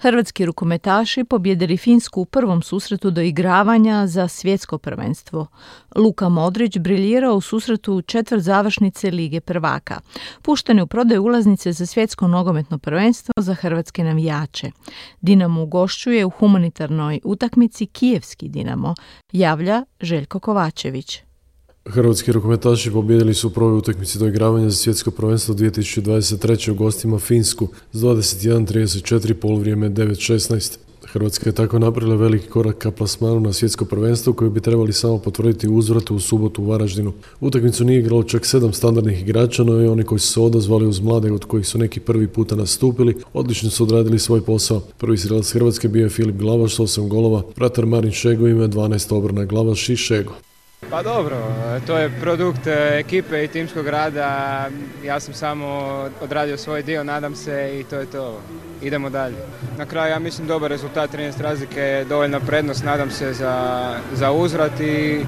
Hrvatski rukometaši pobjedili Finsku u prvom susretu do igravanja za svjetsko prvenstvo. Luka Modrić briljirao u susretu četvrt završnice Lige prvaka. Puštene u prodaju ulaznice za svjetsko nogometno prvenstvo za hrvatske navijače. Dinamo ugošćuje u humanitarnoj utakmici Kijevski Dinamo, javlja Željko Kovačević. Hrvatski rukometaši pobjedili su u prvoj utakmici do igravanja za svjetsko prvenstvo 2023. u gostima Finsku s 21-34 poluvrijeme 9-16. Hrvatska je tako napravila veliki korak ka plasmanu na svjetsko prvenstvo koji bi trebali samo potvrditi uzvratu u subotu u Varaždinu. Utakmicu nije igralo čak sedam standardnih igrača, no i oni koji su se odazvali uz mlade od kojih su neki prvi puta nastupili, odlično su odradili svoj posao. Prvi strelac Hrvatske bio je Filip Glavaš s 8 golova, pratar Marin Šego ima 12 obrana Glavaš i Šego. Pa dobro, to je produkt e, ekipe i timskog rada. Ja sam samo odradio svoj dio, nadam se i to je to. Idemo dalje. Na kraju ja mislim dobar rezultat, 13 razlike je dovoljna prednost, nadam se za, za uzvrat i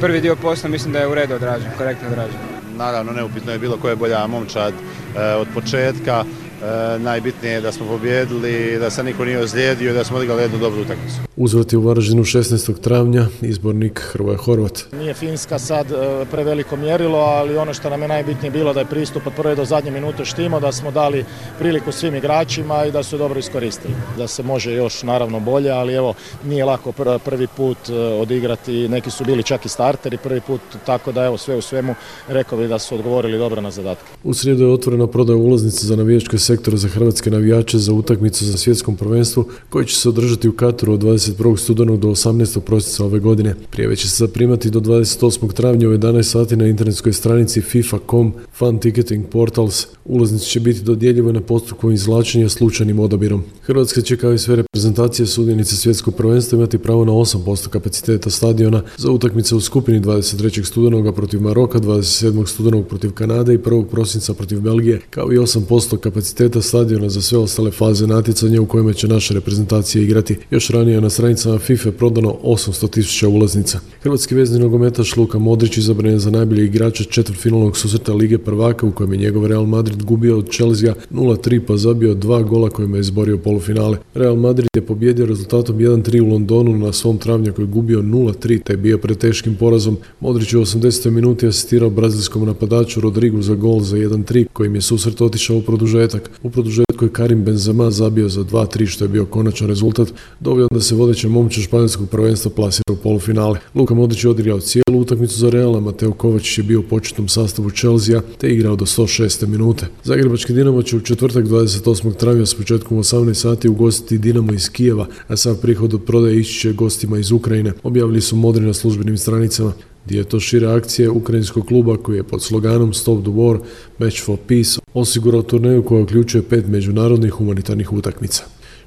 prvi dio posla mislim da je u redu odrađen, korektno odrađen. Naravno, neupitno je bilo ko je bolja momčad e, od početka. E, najbitnije je da smo pobjedili, da se niko nije ozlijedio i da smo odigrali jednu dobru utakmicu. Uzvrat je u Varaždinu 16. travnja, izbornik Hrvoje Horvat. Nije Finska sad e, preveliko mjerilo, ali ono što nam je najbitnije bilo da je pristup od prve do zadnje minute štimo, da smo dali priliku svim igračima i da su dobro iskoristili. Da se može još naravno bolje, ali evo nije lako prvi put e, odigrati, neki su bili čak i starteri prvi put, tako da evo sve u svemu rekao bi da su odgovorili dobro na zadatke. U srijedu je otvorena prodaja ulaznice za navijačke sektora za hrvatske navijače za utakmicu za svjetskom prvenstvu koji će se održati u Kataru od 21. studenog do 18. prosinca ove godine. Prijeve će se zaprimati do 28. travnja u 11 sati na internetskoj stranici FIFA.com Fan Ticketing Portals. Ulaznice će biti dodjeljive na postupku izvlačenja slučajnim odabirom. Hrvatska će kao i sve reprezentacije sudjenice svjetskog prvenstva imati pravo na 8% kapaciteta stadiona za utakmice u skupini 23. studenoga protiv Maroka, 27. studenog protiv Kanade i 1. prosinca protiv Belgije, kao i 8% kapaciteta stadiona za sve ostale faze natjecanja u kojima će naša reprezentacija igrati. Još ranije na stranicama FIFA prodano 800.000 ulaznica. Hrvatski vezni nogometaš Luka Modrić izabran je za najbolji igrača četvrtfinalnog susreta Lige prvaka u kojem je njegov Real Madrid gubio od Chelsea 0-3 pa zabio dva gola kojima je izborio polufinale. Real Madrid je pobjedio rezultatom 1-3 u Londonu na svom travnjaku je gubio 0-3 te je bio pred teškim porazom. Modrić u 80. minuti asistirao brazilskom napadaču Rodrigu za gol za 1-3 kojim je susret otišao u produžetak. U produžetku je Karim Benzema zabio za 2-3 što je bio konačan rezultat, doveo da se vodeća momče španjolskog prvenstva plasira u polufinale. Luka Modrić je odigrao cijelu utakmicu za Reala, Mateo Kovačić je bio u početnom sastavu Chelsea te igrao do 106. minute. Zagrebački Dinamo će u četvrtak 28. travnja s početkom 18 sati ugostiti Dinamo iz Kijeva, a sav prihod od prodaje ići će gostima iz Ukrajine. Objavili su modri na službenim stranicama. Dio je to šire akcije ukrajinskog kluba koji je pod sloganom Stop the War, Match for Peace osigurao turneju koja uključuje pet međunarodnih humanitarnih utakmica.